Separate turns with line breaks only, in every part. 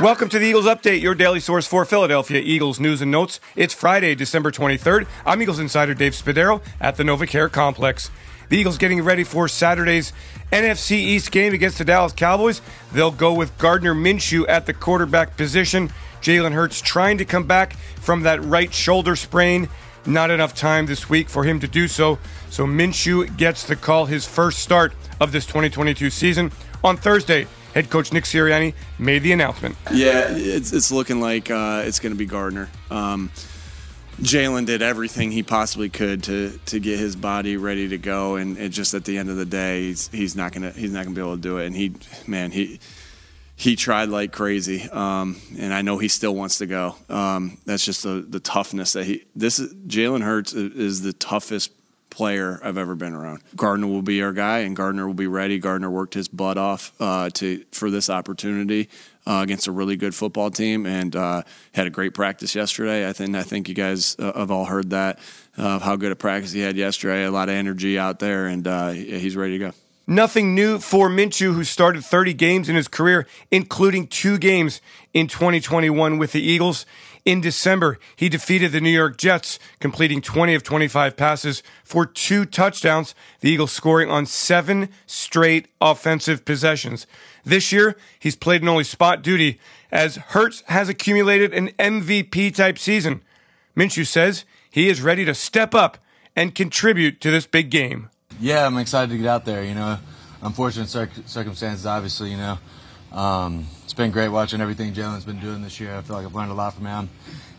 Welcome to the Eagles Update, your daily source for Philadelphia Eagles news and notes. It's Friday, December 23rd. I'm Eagles insider Dave Spadaro at the NovaCare Complex. The Eagles getting ready for Saturday's NFC East game against the Dallas Cowboys. They'll go with Gardner Minshew at the quarterback position. Jalen Hurts trying to come back from that right shoulder sprain. Not enough time this week for him to do so. So Minshew gets the call his first start of this 2022 season on Thursday. Head coach Nick Sirianni made the announcement.
Yeah, it's, it's looking like uh, it's going to be Gardner. Um, Jalen did everything he possibly could to to get his body ready to go, and it just at the end of the day, he's he's not gonna he's not gonna be able to do it. And he, man, he he tried like crazy, um, and I know he still wants to go. Um, that's just the the toughness that he. This Jalen Hurts is the toughest player I've ever been around. Gardner will be our guy, and Gardner will be ready. Gardner worked his butt off uh, to for this opportunity uh, against a really good football team, and uh, had a great practice yesterday. I think I think you guys uh, have all heard that of how good a practice he had yesterday. A lot of energy out there, and uh, he's ready to go.
Nothing new for Minshew, who started 30 games in his career, including two games in 2021 with the Eagles. In December, he defeated the New York Jets, completing 20 of 25 passes for two touchdowns, the Eagles scoring on seven straight offensive possessions. This year, he's played in only spot duty as Hurts has accumulated an MVP type season. Minshew says he is ready to step up and contribute to this big game.
Yeah, I'm excited to get out there. You know, unfortunate circ- circumstances, obviously, you know. Um, it's been great watching everything Jalen's been doing this year. I feel like I've learned a lot from him,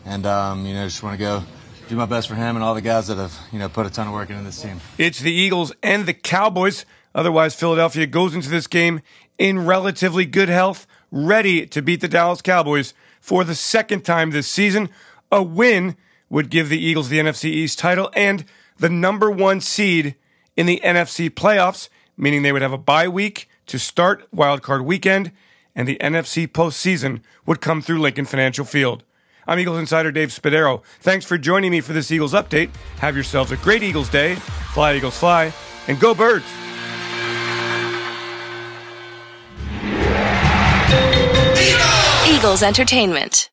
and um, you know, just want to go do my best for him and all the guys that have you know put a ton of work into this team.
It's the Eagles and the Cowboys. Otherwise, Philadelphia goes into this game in relatively good health, ready to beat the Dallas Cowboys for the second time this season. A win would give the Eagles the NFC East title and the number one seed in the NFC playoffs, meaning they would have a bye week to start wildcard weekend and the NFC postseason would come through Lincoln Financial Field. I'm Eagles insider Dave Spadaro. Thanks for joining me for this Eagles update. Have yourselves a great Eagles day. Fly, Eagles, fly, and go, birds.
Eagles Entertainment.